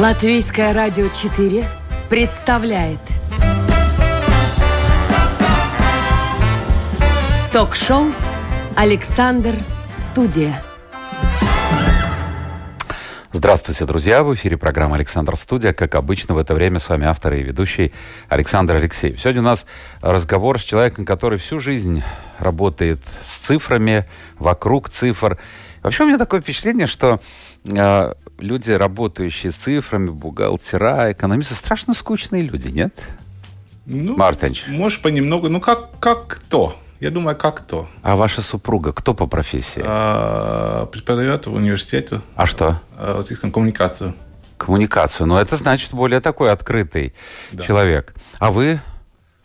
Латвийское радио 4 представляет Ток-шоу «Александр Студия». Здравствуйте, друзья! В эфире программа «Александр Студия». Как обычно, в это время с вами автор и ведущий Александр Алексеев. Сегодня у нас разговор с человеком, который всю жизнь работает с цифрами, вокруг цифр. Вообще у меня такое впечатление, что люди, работающие с цифрами, бухгалтера, экономисты, страшно скучные люди, нет? Ну, Мартинч. Может, понемногу. Ну, как, как кто? Я думаю, как кто? А ваша супруга кто по профессии? А, преподает в университете. А что? А, коммуникацию. Коммуникацию. Но это значит более такой открытый Да. человек. А вы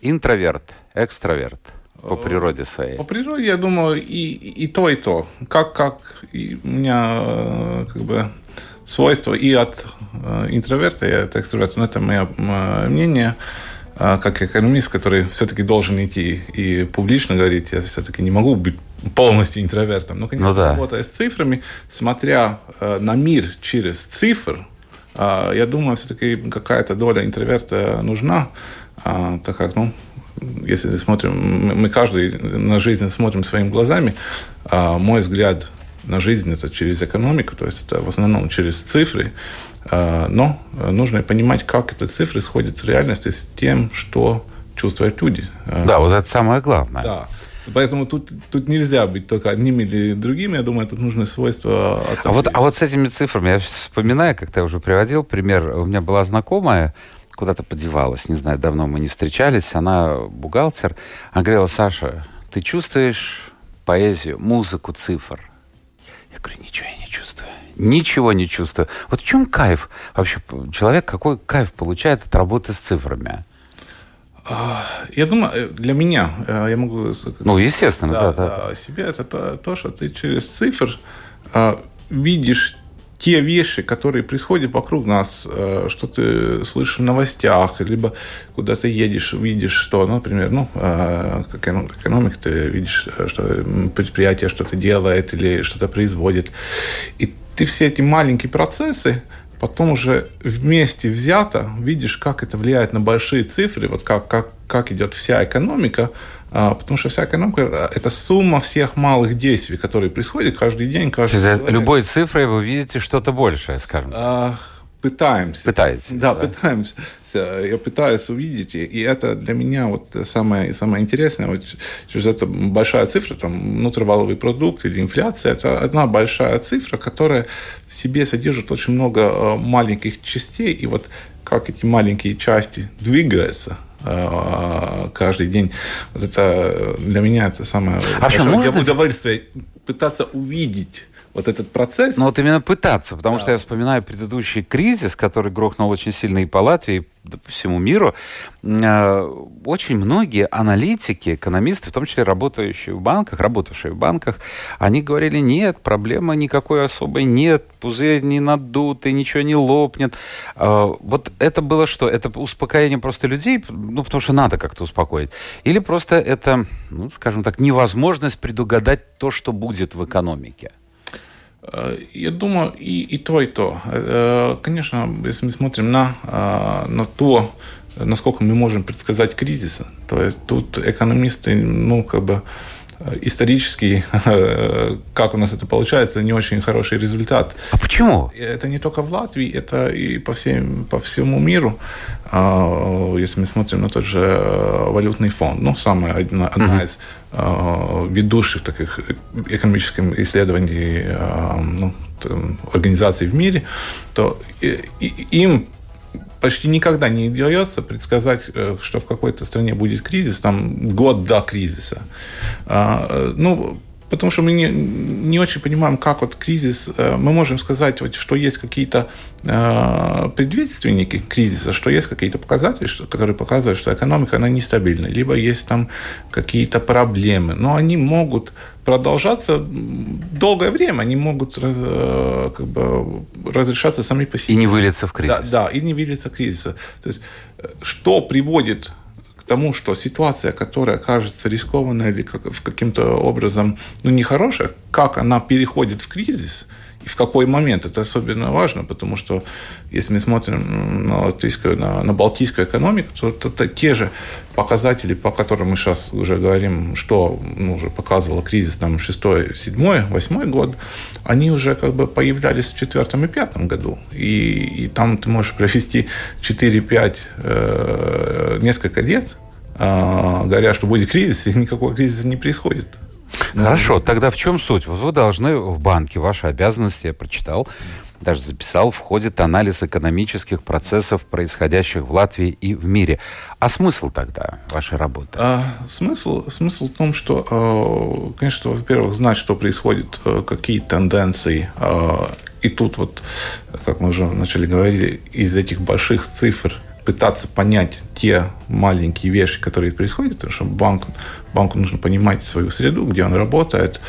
интроверт, экстраверт по природе своей? По природе, я думаю, и, и то, и то. Как, как и у меня э, как бы свойства и от э, интроверта, и от экстраверта. Но это мое м, мнение. А, Как экономист, который все-таки должен идти и публично говорить, я все-таки не могу быть полностью интровертом. Но, конечно, Ну да. работая с цифрами, смотря э, на мир через цифр, я думаю, все-таки какая-то доля интроверта нужна, а, так как, ну, если смотрим, мы- каждый на жизнь смотрим своими глазами, а мой взгляд на жизнь это через экономику, то есть это в основном через цифры, А, но нужно понимать, как эти цифры сходят с реальностью, с тем, что чувствуют люди. А, Да, вот это самое главное. да. Поэтому тут, тут нельзя быть только одним или другим. Я думаю, тут нужны свойства. А вот, а вот с этими цифрами, я вспоминаю, как ты уже приводил пример, у меня была знакомая, куда-то подевалась, не знаю, давно мы не встречались, она бухгалтер, она говорила, Саша, ты чувствуешь поэзию, музыку цифр? Я говорю, ничего я не чувствую. Ничего не чувствую. Вот в чем кайф? Вообще, человек какой кайф получает от работы с цифрами? Я думаю, э, для меня, э, я могу сказать, Ну, естественно, да, да, да. да, себе это то, то, что ты через цифр э, видишь те вещи, которые происходят вокруг нас, э, что ты слышишь в новостях, либо куда ты едешь, видишь, что, например, ну, э, как эно- экономик, ты видишь, э, что предприятие что-то делает или что-то производит. И ты все эти маленькие процессы, потом уже вместе взято видишь, как это влияет на большие цифры, вот как, как, как идет вся экономика, а, потому что вся экономика – это сумма всех малых действий, которые происходят каждый день, каждый за любой цифрой вы видите что-то большее, скажем. А, Пытаемся. Пытаетесь, Да, да. пытаемся. Я пытаюсь увидеть, и- это для меня вот самое, самое интересное. Вот через это большая цифра, там, внутриваловый продукт или инфляция, это одна большая цифра, которая в себе содержит очень много э, маленьких частей, и вот как эти маленькие части двигаются каждый день, вот это для меня это самое А большое можно- удовольствие пытаться увидеть вот этот процесс. Ну вот именно пытаться, потому что я вспоминаю предыдущий кризис, который грохнул очень сильно и по Латвии, и да по всему миру. Э, Очень многие аналитики, экономисты, в том числе работающие в банках, работавшие в банках, они говорили, нет, проблемы никакой особой нет, пузырь не надутый, ничего не лопнет. Э, Вот это было что? Это успокоение просто людей, ну, потому что надо как-то успокоить. Или просто это, ну, скажем так, невозможность предугадать то, что будет в экономике? Э, Я думаю, и, и то, и то. Э, Конечно, если мы смотрим на, э, на то, насколько мы можем предсказать кризисы, то есть тут экономисты, ну, как бы э, исторически, э, как у нас это получается, не очень хороший результат. А почему? Это не только в Латвии, это и по, всем, по всему миру. А, Если мы смотрим на тот же э, валютный фонд, ну, самая одна, одна из э, ведущих таких экономических исследований ну, организаций в мире, то им почти никогда не удается предсказать, э, что в какой-то стране будет кризис, там год до кризиса. А, э, Ну, потому что мы не, не очень понимаем, как вот кризис... э, Мы можем сказать, вот, что есть какие-то э, предвестники кризиса, что есть какие-то показатели, что- которые показывают, что экономика, она нестабильна, либо есть там какие-то проблемы. Но они могут продолжаться долгое время, они могут раз- э, как бы, разрешаться сами по себе. И не вылиться в кризис. Да, да, и не видится кризиса. То есть, э, что приводит к тому, что ситуация, которая кажется рискованной или как, в каким-то образом ну, нехорошая, как она переходит в кризис – и в какой момент. Это особенно важно, потому что если мы смотрим на, латвийскую, на, на балтийскую экономику, то это, это те же показатели, по которым мы сейчас уже говорим, что ну, уже показывало кризис там 6, 7, 8 год, они уже как бы появлялись в четвертом и пятом году. И, и там ты можешь провести 4-5 э, несколько лет, э, говоря, что будет кризис, и никакого кризиса не происходит. Хорошо, тогда в чем суть? Вот вы должны в банке, ваши обязанности, я прочитал, даже записал, входит анализ экономических процессов, происходящих в Латвии и в мире. А смысл тогда вашей работы? А, смысл, смысл в том, что, а, конечно, во-первых, знать, что происходит, а, какие тенденции. А, и тут вот, как мы уже начали говорить, из этих больших цифр пытаться понять те маленькие вещи, которые происходят, потому что банк, банку нужно понимать свою среду, где он работает,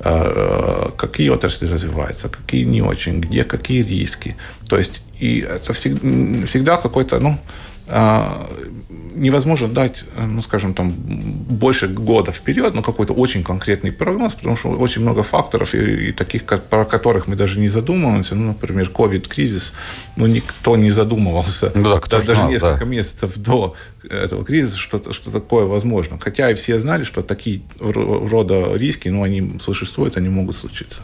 э, какие отрасли развиваются, какие не очень, где какие риски. То есть и это всегда, всегда какой-то, ну, невозможно дать, ну, скажем, там, больше года вперед, но какой-то очень конкретный прогноз, потому что очень много факторов, и, и таких, про которых мы даже не задумываемся. Ну, например, ковид-кризис, ну, никто не задумывался. Да, кто даже знал, несколько да. месяцев до этого кризиса, что, что такое возможно. Хотя и все знали, что такие рода риски, ну, они существуют, они могут случиться.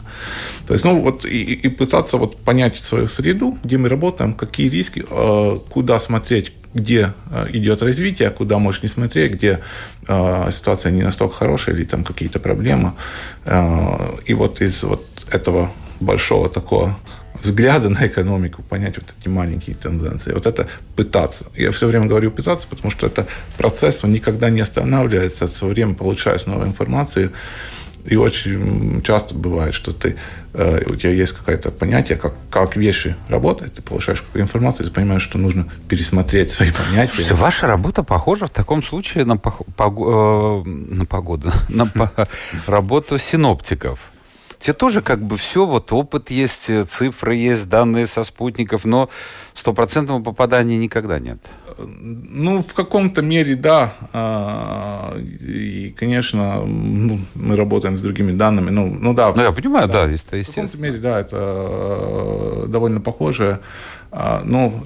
То есть, ну, вот и, и пытаться вот понять свою среду, где мы работаем, какие риски, а, куда смотреть, где э, идет развитие, а куда можешь не смотреть, где э, ситуация не настолько хорошая или там какие-то проблемы. И вот из вот этого большого такого взгляда на экономику, понять вот эти маленькие тенденции. Вот это пытаться. Я все время говорю пытаться, потому что это процесс, он никогда не останавливается. Все время получаешь новую информацию, и очень часто бывает, что ты, э, у тебя есть какое-то понятие, как, как вещи работают, ты получаешь какую-то информацию, ты понимаешь, что нужно пересмотреть свои понятия. Слушайте, ваша работа похожа в таком случае на, пох... Пог... Э, на погоду, на работу синоптиков. Те тоже как бы все, вот опыт есть, цифры есть, данные со спутников, но стопроцентного попадания никогда нет. Ну, в каком-то мере, да. А, и, конечно, ну, мы работаем с другими данными. Ну, ну да. Ну, я понимаю, да, да естественно. В каком-то мере, да, это э, довольно похоже. А, ну,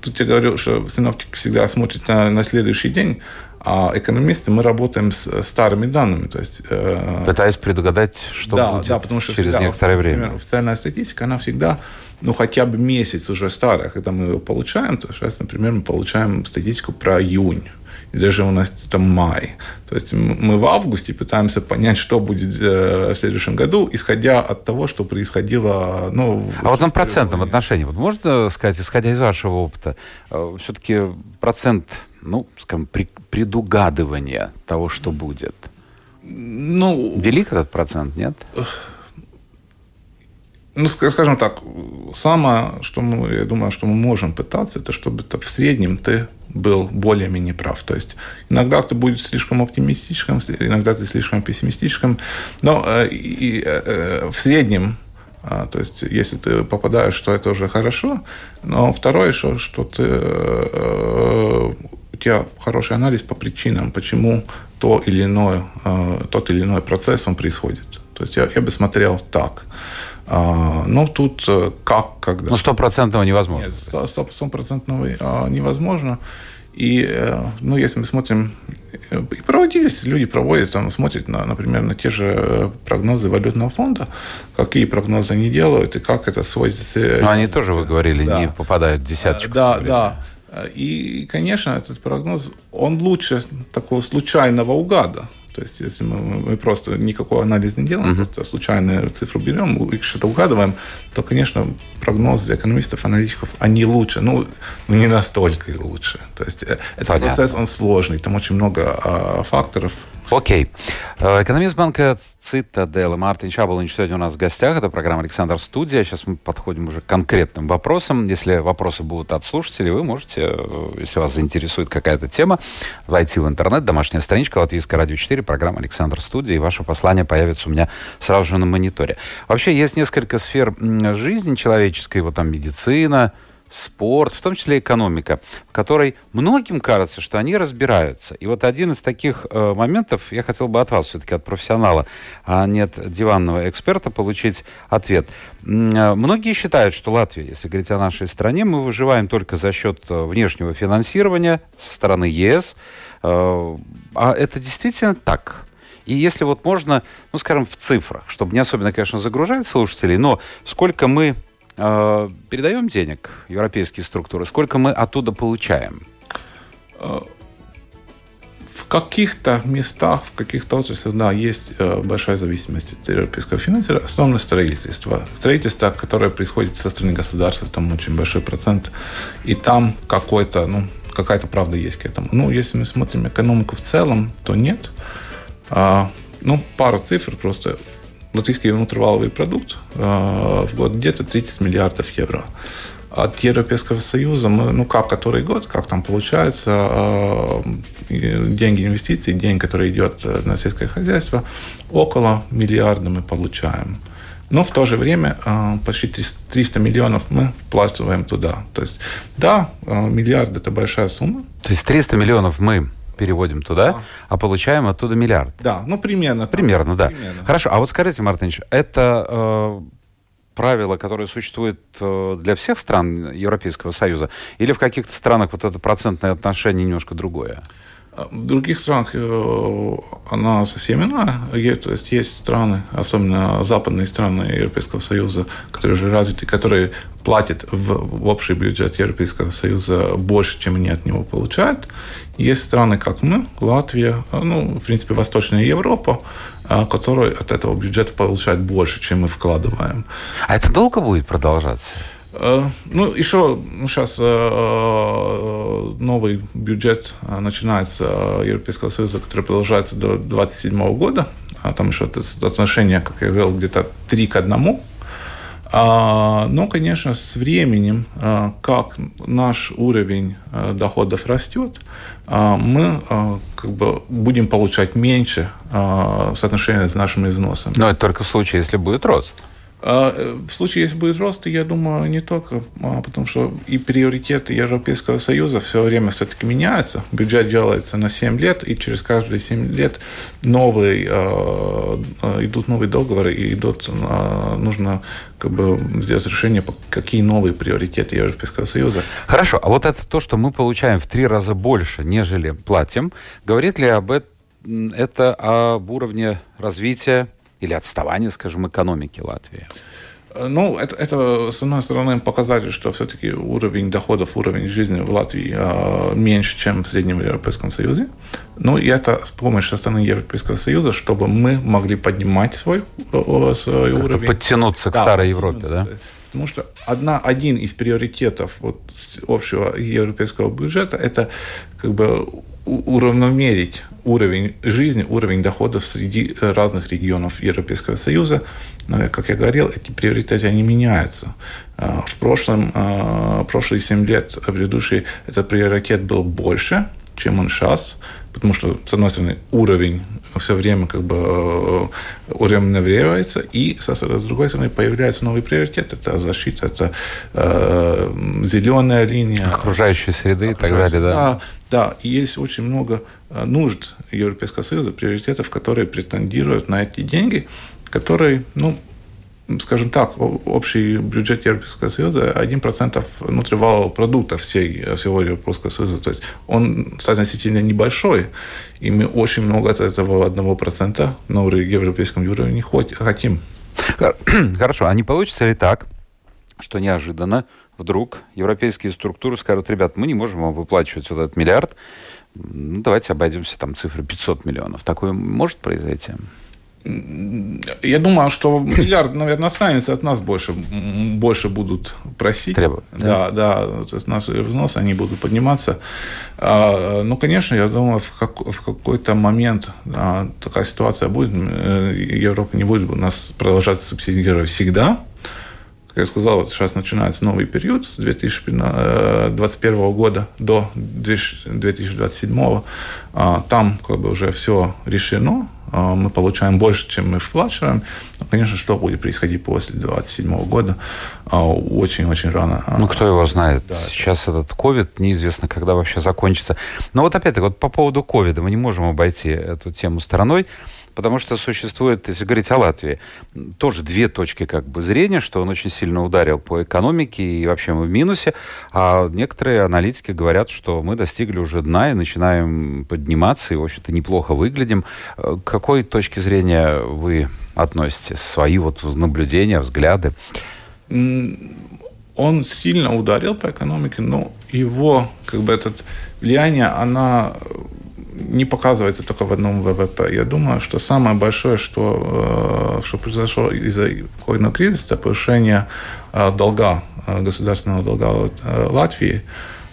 тут я говорю, что синоптик всегда смотрит на, на следующий день, а экономисты мы работаем с старыми данными. То есть, э, Пытаясь предугадать, что да, будет да, потому что через всегда, некоторое время. Например, официальная статистика, она всегда ну, хотя бы месяц уже старая, когда мы ее получаем, то сейчас, например, мы получаем статистику про июнь. И даже у нас там май. То есть мы в августе пытаемся понять, что будет э, в следующем году, исходя от того, что происходило. Ну, а вот на процентном отношении, вот можно сказать, исходя из вашего опыта, э, все-таки процент, ну, скажем, предугадывания того, что будет? Ну, велик этот процент, нет? Ну, скажем так, самое, что мы, я думаю, что мы можем пытаться, это чтобы это в среднем ты был более-менее прав. То есть иногда ты будешь слишком оптимистичным, иногда ты слишком пессимистичным, но э, и, э, в среднем а, то есть, если ты попадаешь, что это уже хорошо. Но второе, что, что ты, э, у тебя хороший анализ по причинам, почему то или иное, тот или иной процесс он происходит. То есть я, я бы смотрел так. А, ну, тут э, как, когда... Ну, стопроцентного невозможно. Нет, стопроцентного а, невозможно. И, э, ну, если мы смотрим, э, и проводились, люди проводят, там, смотрят, на, например, на те же прогнозы валютного фонда, какие прогнозы они делают, и как это сводится... Но они тоже, вы говорили, да. не попадают в десяточку. Да, да. И, конечно, этот прогноз, он лучше такого случайного угада. То есть, если мы, мы просто никакого анализа не делаем, uh-huh. просто случайную цифру берем и что-то угадываем, то, конечно, прогнозы экономистов, аналитиков, они лучше, ну, ну не настолько лучше. То есть, э, этот Понятно. процесс, он сложный, там очень много а, факторов, Окей. Э, экономист банка Цитадела Мартин Чабулович сегодня у нас в гостях. Это программа «Александр Студия». Сейчас мы подходим уже к конкретным вопросам. Если вопросы будут от слушателей, вы можете, э, если вас заинтересует какая-то тема, войти в интернет, домашняя страничка Латвийское радио 4, программа «Александр Студия», и ваше послание появится у меня сразу же на мониторе. Вообще есть несколько сфер жизни человеческой, вот там медицина, спорт, в том числе экономика, в которой многим кажется, что они разбираются. И вот один из таких э, моментов я хотел бы от вас, все-таки от профессионала, а не от диванного эксперта, получить ответ. Э, многие считают, что Латвия, если говорить о нашей стране, мы выживаем только за счет э, внешнего финансирования со стороны ЕС. Э, а это действительно так? И если вот можно, ну, скажем, в цифрах, чтобы не особенно, конечно, загружать слушателей, но сколько мы э, передаем денег европейские структуры, сколько мы оттуда получаем? Э, в каких-то местах, в каких-то отраслях, да, есть э, большая зависимость от европейского финансирования, особенно строительство. Строительство, которое происходит со стороны государства, там очень большой процент, и там какой-то, ну, какая-то правда есть к этому. Ну, если мы смотрим экономику в целом, то нет. А, ну, пара цифр просто. Латвийский внутриваловый продукт а, в год где-то 30 миллиардов евро. От Европейского Союза мы, ну как который год, как там получается, а, деньги инвестиций, день, который идет на сельское хозяйство, около миллиарда мы получаем. Но в то же время почти 300 миллионов мы вкладываем туда. То есть, да, миллиард – это большая сумма. То есть 300 миллионов мы переводим туда, да. а получаем оттуда миллиард. Да, ну примерно. Примерно, да. Примерно. Хорошо, а вот скажите, Мартынович, это э, правило, которое существует э, для всех стран Европейского Союза, или в каких-то странах вот это процентное отношение немножко другое? В других странах э, она совсем иная. То есть есть страны, особенно западные страны Европейского Союза, которые уже развиты, которые платят в, общий бюджет Европейского Союза больше, чем они от него получают. Есть страны, как мы, Латвия, ну, в принципе, Восточная Европа, э, которые от этого бюджета получают больше, чем мы вкладываем. А это долго будет продолжаться? Э, ну, еще ну, сейчас э, э, новый бюджет начинается Европейского Союза, который продолжается до 2027 года. А там еще отношение, как я говорил, где-то 3 к 1. А, но, конечно, с временем, как наш уровень доходов растет, мы как бы будем получать меньше в соотношении с нашими взносами. Но это только в случае, если будет рост. А, э, в случае, если будет рост, я думаю, не только, а, потому что и приоритеты Европейского Союза все время все-таки меняются. Бюджет делается на 7 лет, и через каждые 7 лет новые, а, идут новые договоры, и идут, нужно как бы сделать решение, какие новые приоритеты Европейского Союза. Хорошо, а вот это то, что мы получаем в три раза больше, нежели платим, говорит ли об этом это об уровне развития или отставание, скажем, экономики Латвии? Ну, это, это, с одной стороны, показатель, что все-таки уровень доходов, уровень жизни в Латвии э, меньше, чем в Среднем Европейском Союзе. Ну, и это с помощью со стороны Европейского Союза, чтобы мы могли поднимать свой, свой уровень. Подтянуться к да, старой Европе, да? Потому что одна, один из приоритетов вот общего европейского бюджета – это как бы уравномерить уровень жизни, уровень доходов среди разных регионов Европейского Союза. Но, как я говорил, эти приоритеты, они меняются. А, в прошлом, прошлые 7 лет предыдущие этот приоритет был больше, чем он сейчас, потому что, с одной стороны, уровень все время как бы э, уравновешивается, и с другой стороны появляется новый приоритет, это защита, это э, зеленая линия. Окружающей среды и так далее, да. Да, да, и есть очень много э, нужд Европейского Союза, приоритетов, которые претендируют на эти деньги, которые, ну, скажем так, общий бюджет Европейского Союза 1% внутривалового продукта всей, всего Европейского Союза. То есть он относительно небольшой, и мы очень много от этого 1% на европейском уровне хотим. Хорошо, а не получится ли так, что неожиданно вдруг европейские структуры скажут, ребят, мы не можем вам выплачивать вот этот миллиард, ну, давайте обойдемся там цифрой 500 миллионов. Такое может произойти? Я думаю, что миллиард, наверное, останется от нас больше, больше будут просить. Требовать. Да, да, да то есть наши взносы, они будут подниматься. А, ну, конечно, я думаю, в, как, в какой-то момент а, такая ситуация будет. Э, Европа не будет у нас продолжать субсидировать всегда. Как я сказал, сейчас начинается новый период с 2021 года до 2027. Там как бы уже все решено, мы получаем больше, чем мы вплачиваем. Но, конечно, что будет происходить после 2027 года, очень-очень рано. Ну, кто его знает. Да. Сейчас этот ковид, неизвестно, когда вообще закончится. Но вот опять-таки, вот по поводу ковида, мы не можем обойти эту тему стороной. Потому что существует, если говорить о Латвии, тоже две точки как бы зрения, что он очень сильно ударил по экономике и вообще мы в минусе. А некоторые аналитики говорят, что мы достигли уже дна и начинаем подниматься, и, в общем-то, неплохо выглядим. К какой точке зрения вы относитесь? Свои вот наблюдения, взгляды? Он сильно ударил по экономике, но его, как бы, это влияние, она не показывается только в одном ВВП. Я думаю, что самое большое, что, э, что произошло из-за ковидного кризиса, это повышение э, долга, э, государственного долга Латвии.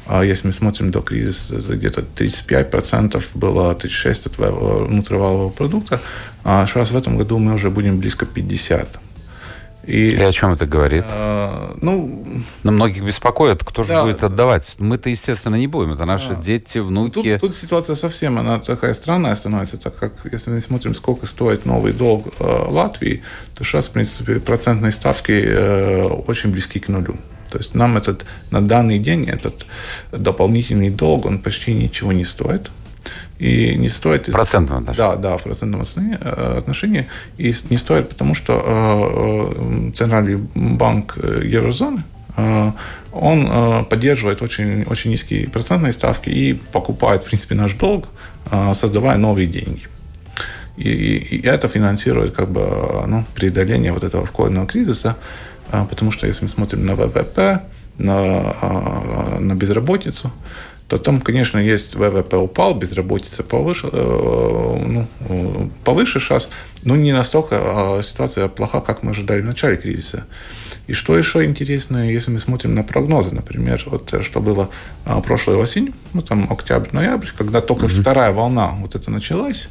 А если мы смотрим до кризиса, где-то 35% было 36% от внутреннего продукта, а сейчас в этом году мы уже будем близко 50%. И, и о чем это говорит? Э, ну, На многих беспокоит, кто же будет отдавать. Мы-то, естественно, не будем. Это наши а, дети, внуки. Тут, тут ситуация совсем она такая странная становится, так как если мы смотрим, сколько стоит новый долг э, Латвии, то сейчас, в принципе, процентные ставки э, очень близки к нулю. То есть нам этот на данный день этот дополнительный долг, он почти ничего не стоит. И не стоит... В процентном отношении? Да, да, в процентном отношении. И не стоит, потому что э, э, Центральный банк э, Еврозоны, он поддерживает очень, очень низкие процентные ставки и покупает, в принципе, наш долг, создавая новые деньги. И, и это финансирует как бы, ну, преодоление вот этого ковидного кризиса, потому что если мы смотрим на ВВП, на, на безработицу, то там, конечно, есть ВВП упал, безработица повыше, э, ну, э, повыше сейчас, но не настолько а ситуация плоха, как мы ожидали в начале кризиса. И что еще интересно, если мы смотрим на прогнозы, например, вот э, что было а, прошлой осень, ну там октябрь-ноябрь, когда только mm-hmm. вторая волна вот это началась,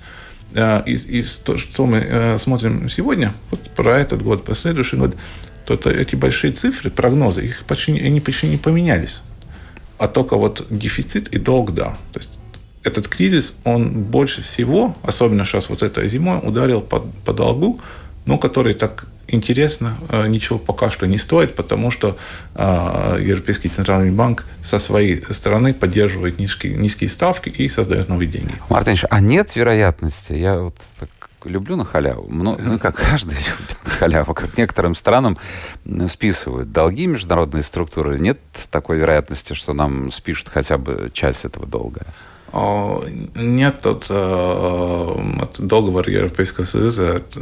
и, и то, что мы смотрим сегодня, вот про этот год, про следующий год, то эти большие цифры, прогнозы, их почти, они почти не поменялись а только вот дефицит и долг, да. То есть этот кризис, он больше всего, особенно сейчас вот этой зимой, ударил по, по долгу, но который так интересно э, ничего пока что не стоит, потому что э, Европейский центральный банк со своей стороны поддерживает низкие, низкие ставки и создает новые деньги. Мартинович, а нет вероятности, я вот так люблю на халяву. Ну, ну, как каждый любит на халяву, как некоторым странам списывают долги международные структуры. Нет такой вероятности, что нам спишут хотя бы часть этого долга? Нет, тот, от договор Европейского Союза это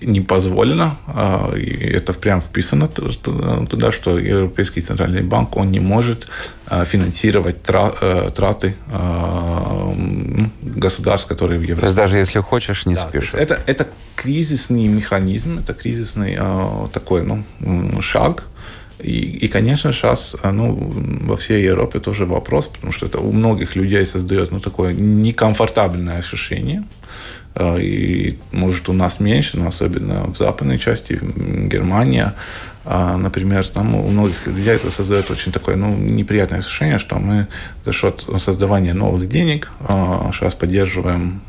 не позволено, и это прям вписано туда, что Европейский Центральный банк он не может финансировать траты государств, которые в Европе. То есть даже если хочешь, не да, спишь. Это, это кризисный механизм, это кризисный такой ну, шаг, и, и, конечно, сейчас э, ну, во всей Европе тоже вопрос, потому что это у многих людей создает ну, такое некомфортабельное ощущение. Э, и, может, у нас меньше, но особенно в западной части, Германия, э, например, там у многих людей это создает очень такое ну, неприятное ощущение, что мы за счет создавания новых денег сейчас поддерживаем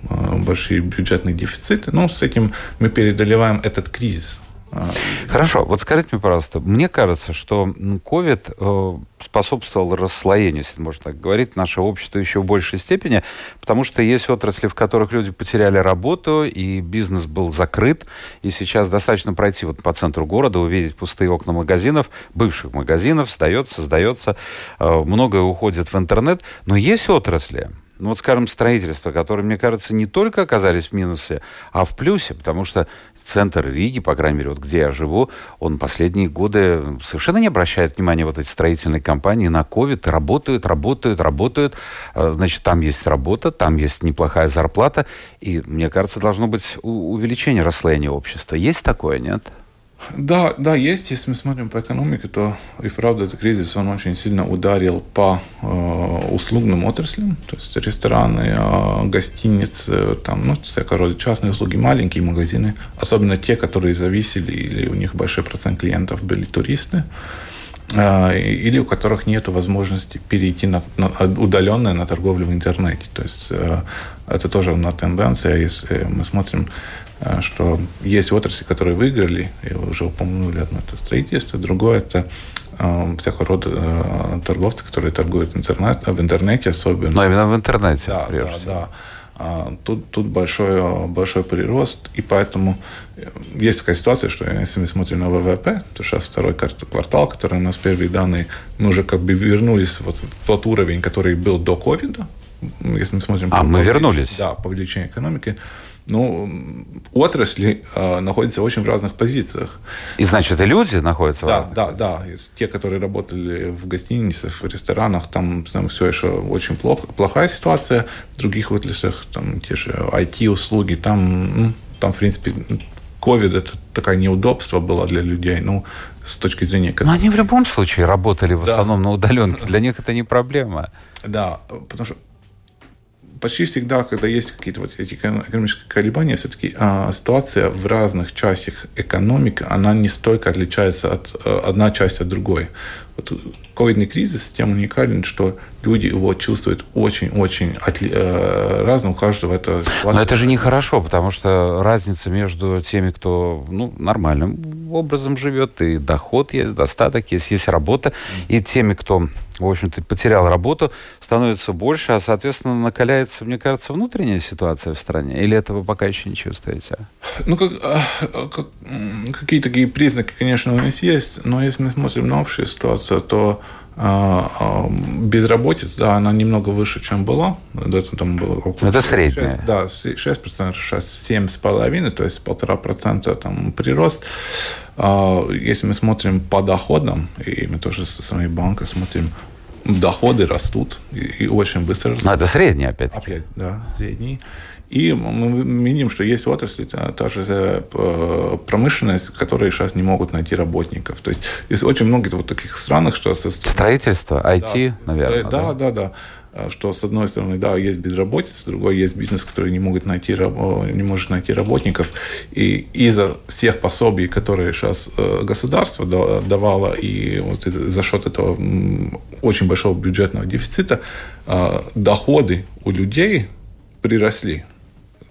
большие бюджетные дефициты. Ну, с этим мы передолеваем этот кризис. Хорошо, вот скажите мне, пожалуйста, мне кажется, что COVID э, способствовал расслоению, если можно так говорить, нашего общества еще в большей степени, потому что есть отрасли, в которых люди потеряли работу, и бизнес был закрыт, и сейчас достаточно пройти вот по центру города, увидеть пустые окна магазинов, бывших магазинов, сдается, создается, э, многое уходит в интернет, но есть отрасли, ну вот, скажем, строительство, которые, мне кажется, не только оказались в минусе, а в плюсе, потому что центр Риги, по крайней мере, вот где я живу, он последние годы совершенно не обращает внимания вот эти строительные компании на ковид, работают, работают, работают, а, значит, там есть работа, там есть неплохая зарплата, и, мне кажется, должно быть увеличение расслоения общества. Есть такое, нет? Да, да, есть. Если мы смотрим по экономике, то и правда этот кризис, он очень сильно ударил по э, услугным отраслям, то есть рестораны, э, гостиницы, там, ну, всякого рода частные услуги, маленькие магазины, особенно те, которые зависели, или у них большой процент клиентов были туристы, или у которых нет возможности перейти на, на удаленное на торговлю в интернете. То есть э, это тоже на тенденция, если мы смотрим Э, что есть отрасли, которые выиграли, и вы уже упомянули одно это строительство, другое это э, всякого рода э, торговцы, которые торгуют интернет, в интернете особенно. Но именно в интернете, да, да, да. А, тут, тут большой, большой прирост, и поэтому есть такая ситуация, что если мы смотрим на ВВП, то сейчас второй квартал, который у нас первые данные, мы уже как бы вернулись вот в тот уровень, который был до ковида. Если мы смотрим... А, мы вернулись? Да, по увеличению экономики ну, отрасли э, находятся очень в разных позициях. И значит, и люди находятся да, в разных Да, позициях. да. Те, которые работали в гостиницах, в ресторанах, там, там все еще очень плохо, плохая ситуация. В других отраслях, там, те же IT-услуги, там, ну, там, в принципе, COVID это такое неудобство было для людей, ну, с точки зрения... Но они в любом случае работали в да. основном на удаленке. Для них это не проблема. Да, потому что почти всегда, когда есть какие-то вот эти экономические колебания, все-таки а, ситуация в разных частях экономики, она не столько отличается от а, одна часть от другой. Вот ковидный кризис тем уникален, что люди его чувствуют очень-очень отли- э, разно, у каждого это. Но это же нехорошо, потому что разница между теми, кто ну, нормальным образом живет, и доход есть, достаток есть, есть работа, и теми, кто в общем-то, потерял работу, становится больше, а, соответственно, накаляется, мне кажется, внутренняя ситуация в стране? Или этого пока еще не чувствуете? Ну, как, а, как, какие такие признаки, конечно, у нас есть, но если мы смотрим на общую ситуацию, то а, безработица, да, она немного выше, чем была. Это, там было около Это 6, средняя. 6, да, 6%, сейчас 7,5%, то есть полтора процента там прирост. Если мы смотрим по доходам, и мы тоже со своей банкой смотрим доходы растут и, и очень быстро растут. Но это средние, опять-таки. Опять, да, средние. И мы видим, что есть отрасли, та, же э, промышленность, которые сейчас не могут найти работников. То есть есть очень много вот таких странах, что... Строительство, IT, да, наверное. Да, да, да, да. Э, что с одной стороны, да, есть безработица, с другой есть бизнес, который не, могут найти, не может найти работников. И из-за всех пособий, которые сейчас э, государство давало, и вот за счет этого очень большого бюджетного дефицита, э, доходы у людей приросли.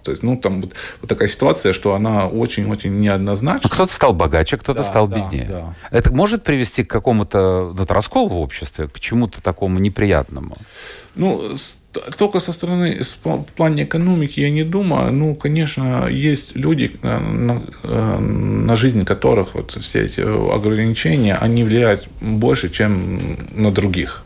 То есть, ну, там вот, вот такая ситуация, что она очень-очень неоднозначна. Ну, кто-то стал богаче, кто-то да, стал да, беднее. Да. Это может привести к какому-то ну, расколу в обществе, к чему-то такому неприятному? Ну, только со стороны, в плане экономики я не думаю. Ну, конечно, есть люди, э, на, э, на жизнь которых вот все эти ограничения, они влияют больше, чем на других.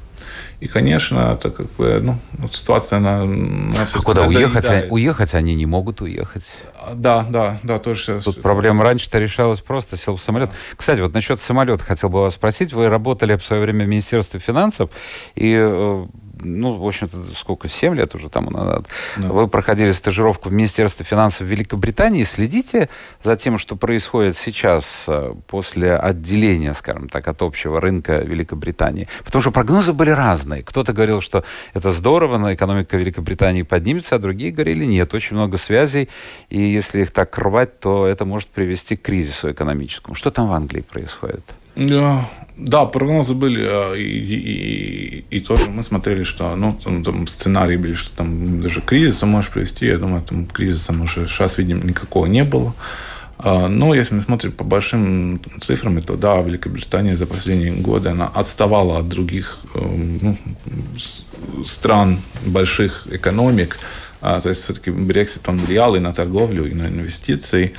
И, конечно, это как бы, ну, ситуация на... на а куда уехать? Да, уехать они не могут уехать. Да, да, да, тоже. Тут проблема раньше-то решалась просто, сел в самолет. Кстати, вот насчет самолета хотел бы вас спросить. Вы работали в свое время в Министерстве финансов, и э, ну, в общем-то, сколько, 7 лет уже тому назад, да. вы проходили стажировку в Министерстве финансов Великобритании. Следите за тем, что происходит сейчас э, после отделения, скажем так, от общего рынка Великобритании. Потому что прогнозы были разные. Кто-то говорил, что это здорово, но экономика Великобритании поднимется, а другие говорили, нет, очень много связей, и если их так рвать, то это может привести к кризису экономическому. Что там в Англии происходит? Да, прогнозы были, а, и, и, и тоже мы смотрели, что ну, там, там сценарии были, что там даже кризиса можешь привести. Я думаю, там кризиса уже сейчас, видим, никакого не было. А, но если мы смотрим по большим цифрам, то да, Великобритания за последние годы она отставала от других эм, ну, стран, больших экономик. А, то есть все-таки Брексит он влиял и на торговлю, и на инвестиции.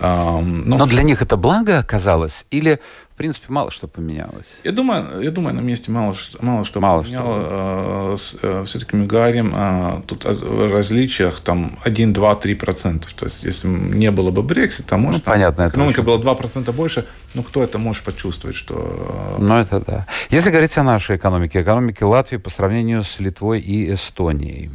Но, Но для них это благо оказалось? Или принципе, мало что поменялось. Я думаю, я думаю, на месте мало, мало что мало поменялось. Что. Э, Все-таки мы говорим о, тут о различиях там 1, 2, 3 процента. То есть, если не было бы Брексита, может, ну, понятно, там, экономика была 2 процента больше, ну, кто это может почувствовать, что... Э, ну, это да. Если говорить о нашей экономике, экономике Латвии по сравнению с Литвой и Эстонией,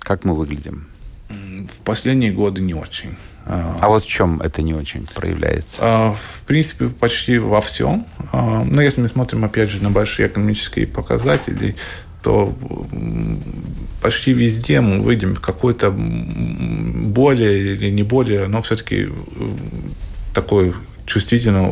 как мы выглядим? В последние годы не очень А вот в чем это не очень проявляется? В принципе, почти во всем. Но если мы смотрим, опять же, на большие экономические показатели, то почти везде мы выйдем в какой-то более или не более, но все-таки такой чувствительно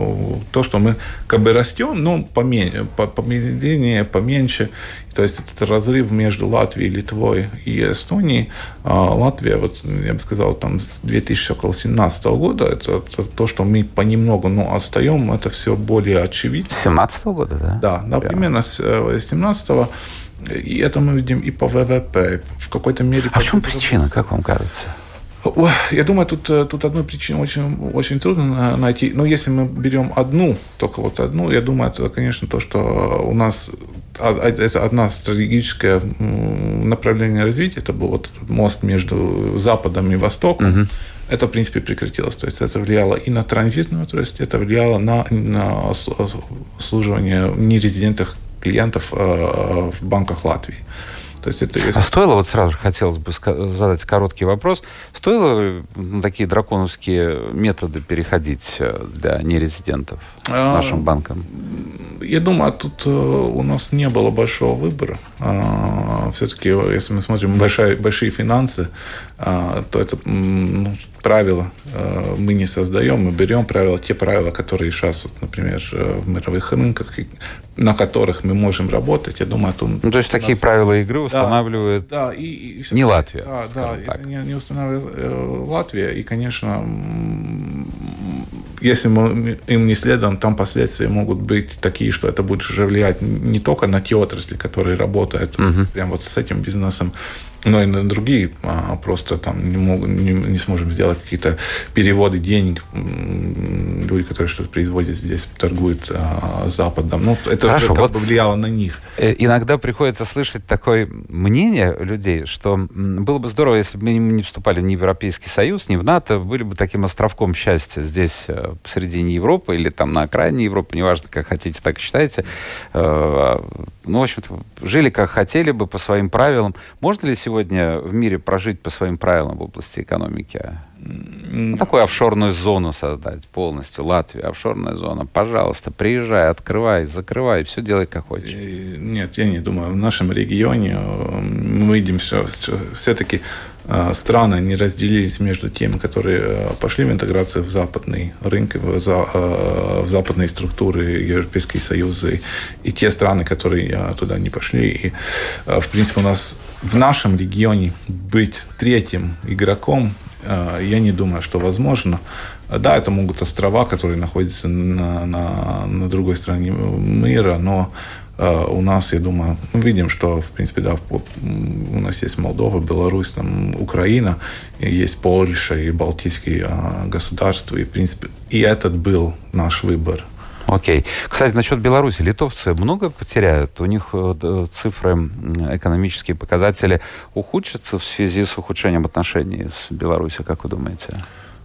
то, что мы как бы растем, но поменьше, помедленнее, поменьше. То есть этот разрыв между Латвией, Литвой и Эстонией. А Латвия, вот я бы сказал, там с 2017 года, это, это то, что мы понемногу но отстаем, это все более очевидно. С 17 года, да? Да, да примерно с 17 -го. И это мы видим и по ВВП, в какой-то мере... А в чем причина, как вам кажется? Я думаю, тут, э, тут одну причину очень, очень трудно найти. Но если мы берем одну, только вот одну, я думаю, это, конечно, то, что у нас это одна стратегическое направление развития, это был вот мост между Западом и Востоком. Угу. Это, в принципе, прекратилось. То есть это влияло и на транзитную, то есть это влияло на, на обслуживание нерезидентных клиентов э, в банках Латвии. То есть это, если... А стоило, вот сразу же хотелось бы задать короткий вопрос, стоило на такие драконовские методы переходить э, для нерезидентов а, нашим банкам? Я думаю, тут э, у нас не было большого выбора. А, Все-таки, если мы смотрим большие, большие финансы, а, то это ну, правила э, мы не создаем, мы берем правила, те правила, которые сейчас, вот, например, э, в мировых рынках, на которых мы можем работать. Я думаю, это ну, то есть такие нас... правила игры устанавливает да, да, и, и не Латвия. Да, да, так. это не, не устанавливает э, Латвия. И, конечно, если мы им не следуем, там последствия могут быть такие, что это будет уже влиять не только на те отрасли, которые работают угу. прямо вот с этим бизнесом, но и на другие а, просто там не, могут, не, не сможем сделать какие-то переводы денег. Люди, которые что-то производят здесь, торгуют а, Западом. Ну, это Хорошо, вот влияло на них. Э, иногда приходится слышать такое мнение людей, что было бы здорово, если бы мы не вступали ни в Европейский Союз, ни в НАТО, были бы таким островком счастья здесь, э, посередине Европы или там на окраине Европы, неважно, как хотите, так и считаете. Э, ну, в общем-то, жили как хотели бы, по своим правилам. Можно ли сегодня в мире прожить по своим правилам в области экономики? Ну, такую офшорную зону создать полностью. Латвия, офшорная зона. Пожалуйста, приезжай, открывай, закрывай, все делай как хочешь. Нет, я не думаю. В нашем регионе э, мы видим все, все-таки э, страны не разделились между теми, которые э, пошли в интеграцию в западный рынок, в, в западные структуры Европейский Союз, и, те страны, которые туда не пошли. И, в принципе, у нас в нашем регионе быть третьим игроком Э, я не думаю, что возможно. Да, это могут острова, которые находятся на, на, на другой стороне мира, но э, у нас, я думаю, мы видим, что, в принципе, да, у нас есть Молдова, Беларусь, там, Украина, есть Польша и Балтийские э, государства, и, в принципе, и этот был наш выбор – Окей. Кстати, насчет Беларуси. Литовцы много потеряют? У них э, цифры, экономические показатели ухудшатся в связи с ухудшением отношений с Беларусью, как вы думаете?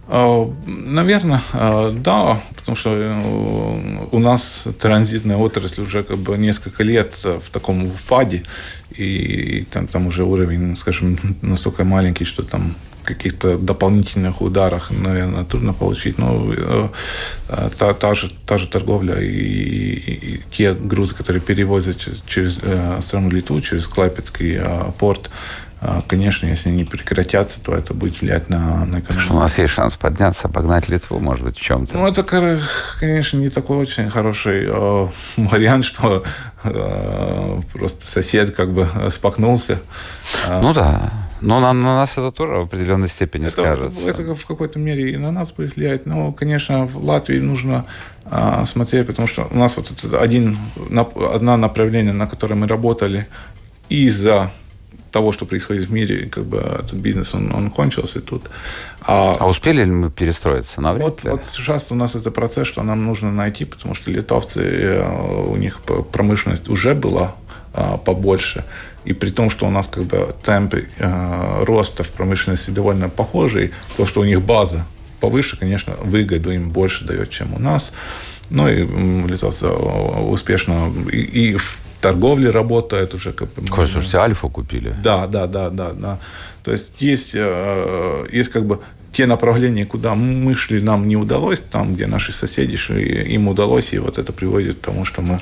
А, Наверное, а, да, потому что э, у нас транзитная отрасль уже как бы несколько лет в таком впаде, и там, там уже уровень, скажем, настолько маленький, что там каких-то дополнительных ударах, наверное, трудно получить. Но э, э, та, та, же, та же торговля и, и, и те грузы, которые перевозят через э, страну Литву, через Клайпецкий э, порт, э, конечно, если они прекратятся, то это будет влиять на, на экономику. Что у нас есть шанс подняться, обогнать Литву, может быть, в чем-то. Ну, это, конечно, не такой очень хороший э, вариант, что э, просто сосед как бы спокнулся. Ну да. Но на, на нас это тоже в определенной степени это, скажется. Это в какой-то мере и на нас будет влиять. Но, конечно, в Латвии нужно а, смотреть, потому что у нас вот это один, одно направление, на котором мы работали из-за того, что происходит в мире, как бы этот бизнес, он, он кончился тут. А, а успели ли мы перестроиться на время? Вот, вот сейчас у нас это процесс, что нам нужно найти, потому что литовцы, э, у них промышленность уже была а, побольше. И при том, что у нас как бы темпы э, роста в промышленности довольно похожие, то, что у них база повыше, конечно, выгоду им больше дает, чем у нас. Ну и литовцы успешно и, и в торговле работают уже. Как бы, Слушайте, Альфу купили. Да, да, да, да, да. То есть есть, э, есть как бы те направления, куда мы шли, нам не удалось, там, где наши соседи шли, им удалось, и вот это приводит к тому, что мы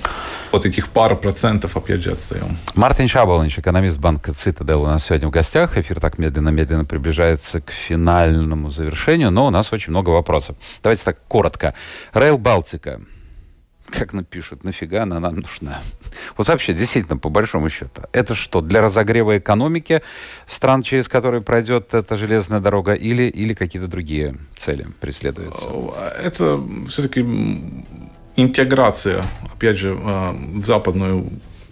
от этих пары процентов, опять же, отстаем. Мартин Шаболович, экономист банка «Цитадел» у нас сегодня в гостях. Эфир так медленно-медленно приближается к финальному завершению, но у нас очень много вопросов. Давайте так коротко. Рейл Балтика как напишут, нафига она нам нужна? Вот вообще, действительно, по большому счету, это что, для разогрева экономики стран, через которые пройдет эта железная дорога, или, или какие-то другие цели преследуются? Это все-таки интеграция, опять же, э, в западную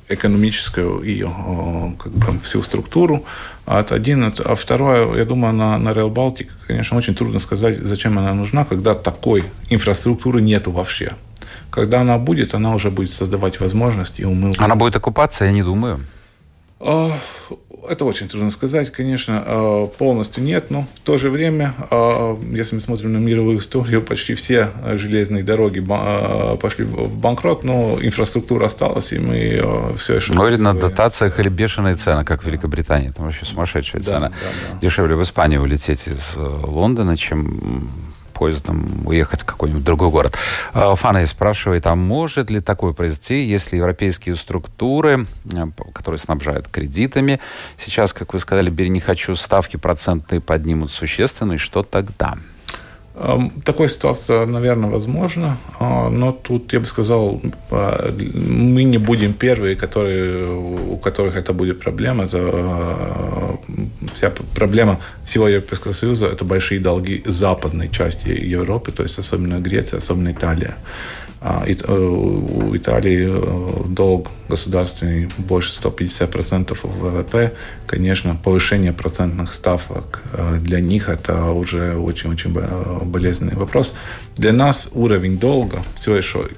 экономическую ее э, как бы, всю структуру. Это один. А второе, я думаю, на, на Rail Baltic, конечно, очень трудно сказать, зачем она нужна, когда такой инфраструктуры нету вообще. Когда она будет, она уже будет создавать возможности. И умыл. Она будет окупаться, я не думаю. А, это очень трудно сказать, конечно, а, полностью нет, но в то же время, а, если мы смотрим на мировую историю, почти все железные дороги пошли в банкрот, но инфраструктура осталась, и мы все еще... Говорит на дотациях или бешеные цены, как в Великобритании, там вообще сумасшедшая да, цена. Да, да. Дешевле в Испанию улететь из э, Лондона, чем поездом уехать в какой-нибудь другой город. А, Фана спрашивает, а может ли такое произойти, если европейские структуры, э, которые снабжают кредитами, сейчас, как вы сказали, бери не хочу, ставки процентные поднимут существенно, и что тогда? Такая ситуация, наверное, возможна, а, но тут, я бы сказал, а, мы не будем первые, которые, у которых это будет проблема. Это а, вся проблема всего Европейского Союза – это большие долги западной части Европы, то есть особенно Греция, особенно Италия. А, э, у Италии э, долг государственный больше 150% ВВП. Конечно, повышение процентных ставок э, для них это уже очень-очень болезненный вопрос. Для нас уровень долга все еще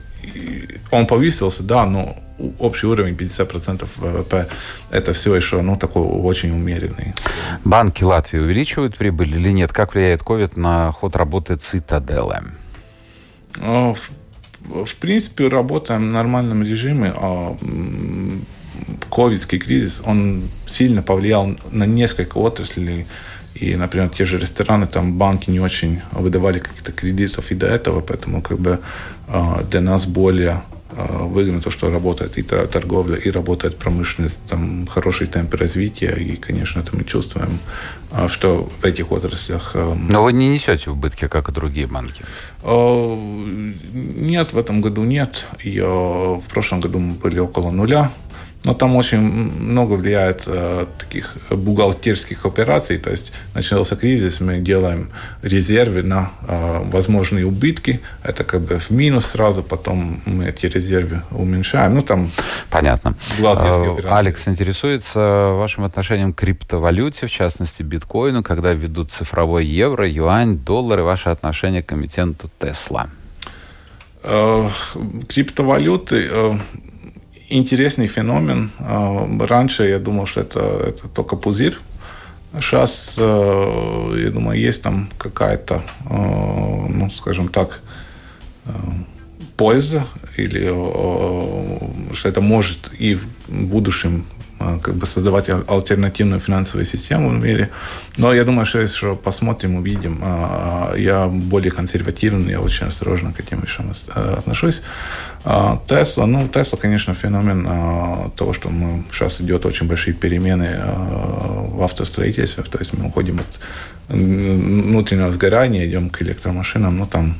он повысился, да, но общий уровень 50% ВВП это все еще ну, такой очень умеренный. Банки Латвии увеличивают прибыль или нет? Как влияет COVID на ход работы Цитаделы? в принципе, работаем в нормальном режиме. А ковидский кризис, он сильно повлиял на несколько отраслей. И, например, те же рестораны, там банки не очень выдавали каких-то кредитов и до этого, поэтому как бы а, для нас более выгодно то, что работает и торговля, и работает промышленность, там хороший темп развития, и, конечно, это мы чувствуем, а, что в этих отраслях... Эм, Но вы не несете убытки, как и другие банки? А, нет, в этом году нет. И в прошлом году мы были около нуля. Но там очень много влияет э, таких бухгалтерских операций. То есть начался кризис, мы делаем резервы на э, возможные убытки. Это как бы в минус сразу, потом мы эти резервы уменьшаем. Ну, там Понятно. Э, Алекс интересуется вашим отношением к криптовалюте, в частности биткоину, когда ведут цифровой евро, юань, доллары, ваше отношение к эмитенту Тесла. Э, криптовалюты э, интересный феномен. А, раньше я думал, что это, это только пузырь. Сейчас, э, я думаю, есть там какая-то, э, ну, скажем так, э, польза или что это может и в будущем как бы создавать альтернативную финансовую систему в мире. Но я думаю, что если посмотрим, увидим. А, я более консервативный, я очень осторожно к этим вещам э, отношусь. А, Тесла, ну, Тесла, конечно, феномен того, что мы, сейчас идет очень большие перемены в автостроительстве, то есть мы уходим от внутреннего сгорания, идем к электромашинам, ну, там,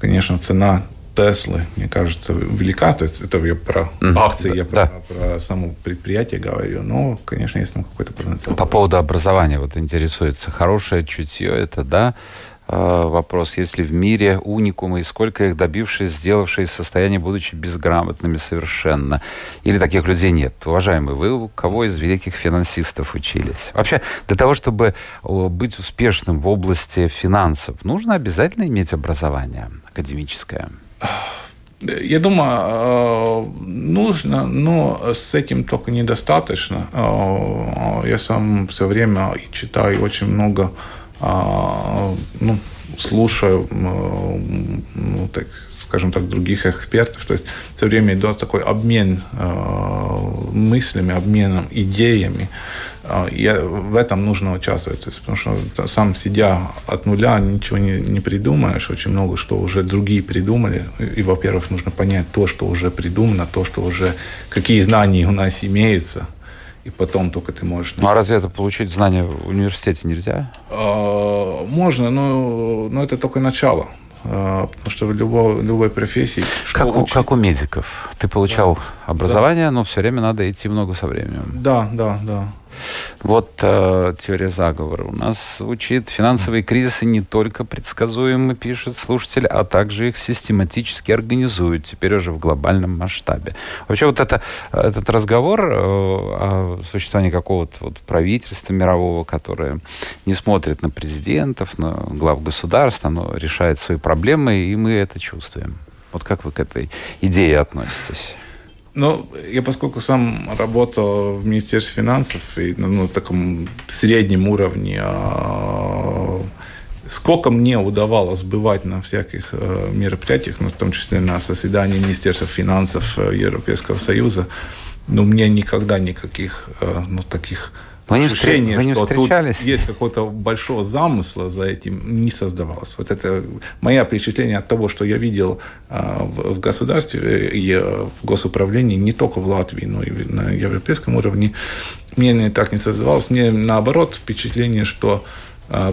конечно, цена Теслы, мне кажется, велика. То есть это я про угу. акции, да, я про, да. про само предприятие говорю. Но, конечно, есть там какой-то потенциал. По поводу образования вот интересуется. Хорошее чутье это, да, а, вопрос, есть ли в мире уникумы, и сколько их добившись, сделавшие состояние, будучи безграмотными совершенно. Или таких людей нет. Уважаемые, вы у кого из великих финансистов учились? Вообще, для того, чтобы быть успешным в области финансов, нужно обязательно иметь образование академическое? Я думаю, э, нужно, но с этим только недостаточно. Э, я сам все время читаю очень много э, ну, слушаю, ну, так, скажем так, других экспертов. То есть все время идет такой обмен мыслями, обменом идеями. И в этом нужно участвовать. То есть, потому что сам сидя от нуля ничего не, не придумаешь. Очень много что уже другие придумали. И, во-первых, нужно понять то, что уже придумано, то, что уже какие знания у нас имеются и потом только ты можешь... Ну, а разве это получить знания в университете нельзя? А, можно, но, но это только начало. А, потому что в любой, любой профессии... Как у, как у медиков. Ты получал да. образование, да. но все время надо идти много со временем. Да, да, да. Вот э, теория заговора. У нас звучит, финансовые кризисы не только предсказуемы, пишет слушатель, а также их систематически организуют, теперь уже в глобальном масштабе. Вообще вот это, этот разговор э, о существовании какого-то вот правительства мирового, которое не смотрит на президентов, на глав государств, оно решает свои проблемы, и мы это чувствуем. Вот как вы к этой идее относитесь? Ну, я поскольку сам работал в Министерстве финансов и на ну, таком среднем уровне, а, сколько мне удавалось бывать на всяких а, мероприятиях, ну, в том числе на заседании Министерства финансов э, Европейского Союза, ну, мне никогда никаких э, ну, таких вы не, ощущение, вы не что встречались? тут есть какого-то большого замысла за этим, не создавалось. Вот это мое впечатление от того, что я видел а, в, государстве и в госуправлении, не только в Латвии, но и на европейском уровне, мне не так не создавалось. Мне наоборот впечатление, что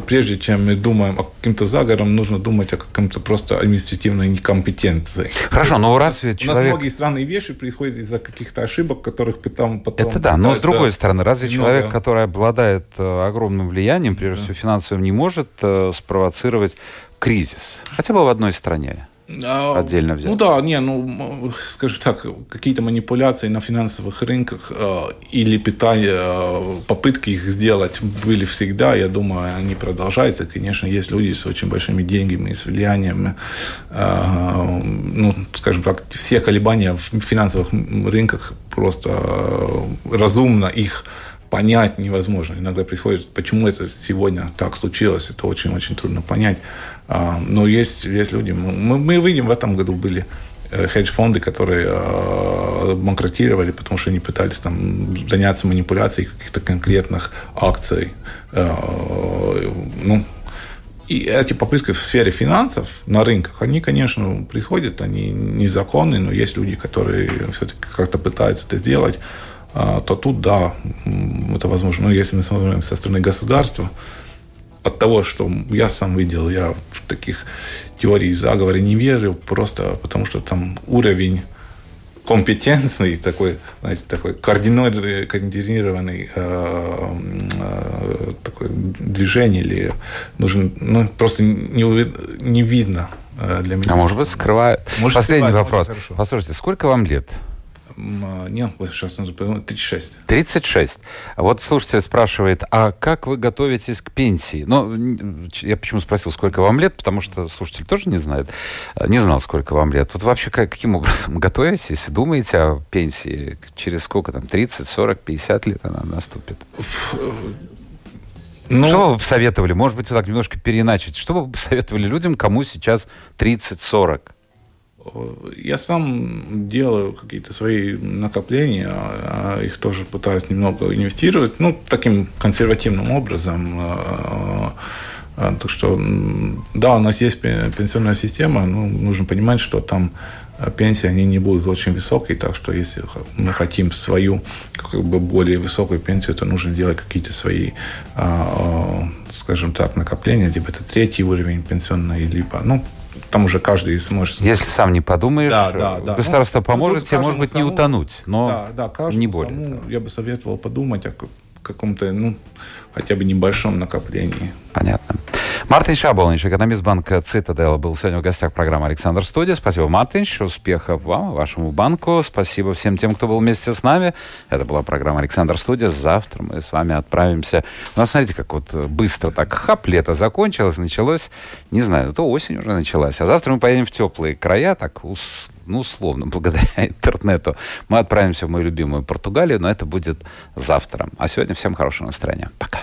прежде чем мы думаем о каким-то заговором, нужно думать о каком-то просто административной некомпетенции. Хорошо, но разве человек... У нас многие странные вещи происходят из-за каких-то ошибок, которых потом... потом Это да, но с другой стороны, разве много... человек, который обладает э, огромным влиянием, прежде всего финансовым, не может э, спровоцировать кризис? Хотя бы в одной стране. А, отдельно взять. Ну да, не, ну, скажем так, какие-то манипуляции на финансовых рынках э, или питание, э, попытки их сделать были всегда, я думаю, они продолжаются. Конечно, есть люди с очень большими деньгами, с влиянием. Э, ну, скажем так, все колебания в финансовых рынках просто э, разумно их понять невозможно. Иногда происходит, почему это сегодня так случилось, это очень-очень трудно понять. А, но есть, есть люди, мы, мы видим, в этом году были э, хедж-фонды, которые э, банкротировали, потому что они пытались там заняться манипуляцией каких-то конкретных акций. Э, ну, и эти попытки в сфере финансов на рынках, они, конечно, приходят, они незаконные, но есть люди, которые все-таки как-то пытаются это сделать, а, то тут, да, это возможно. Но если мы смотрим со стороны государства, от того, что я сам видел, я в таких теорий заговора не верю, просто потому что там уровень компетентный, такой, знаете, такой координированный э, э, такое движение или нужен, ну, просто не, не видно э, для меня. А может быть, скрывают. Может, Последний скрывает, вопрос. Послушайте, сколько вам лет? А, нет, сейчас нужно подумать, 36. 36. Вот слушатель спрашивает, а как вы готовитесь к пенсии? Ну, я почему спросил, сколько вам лет, потому что слушатель тоже не знает, не знал, сколько вам лет. Вот вообще как, каким образом готовитесь, думаете о пенсии? Через сколько там, 30, 40, 50 лет она наступит? Ну, что вы бы советовали? Может быть, вот так немножко переиначить. Что вы бы советовали людям, кому сейчас 30-40? Я сам делаю какие-то свои накопления, а их тоже пытаюсь немного инвестировать, ну, таким консервативным образом. А, а, так что, да, у нас есть пенсионная система, но нужно понимать, что там пенсии, они не будут очень высокие, так что если мы хотим свою, как бы более высокую пенсию, то нужно делать какие-то свои, скажем так, накопления, либо это третий уровень пенсионный, либо, ну, там уже каждый сможет... Если сам не подумаешь, да, да, да. государство ну, поможет тебе, может быть, саму, не утонуть, но да, да, не более. Саму, я бы советовал подумать о каком-то, ну, хотя бы небольшом накоплении. Понятно. Мартин Шаболнич, экономист банка «Цитадел», был сегодня в гостях программы «Александр Студия». Спасибо, Мартин. Успехов вам, вашему банку. Спасибо всем тем, кто был вместе с нами. Это была программа «Александр Студия». Завтра мы с вами отправимся. У нас, смотрите, как вот быстро так хап, лето закончилось, началось, не знаю, то осень уже началась. А завтра мы поедем в теплые края, так ну, условно, благодаря интернету. Мы отправимся в мою любимую Португалию, но это будет завтра. А сегодня всем хорошего настроения. Пока.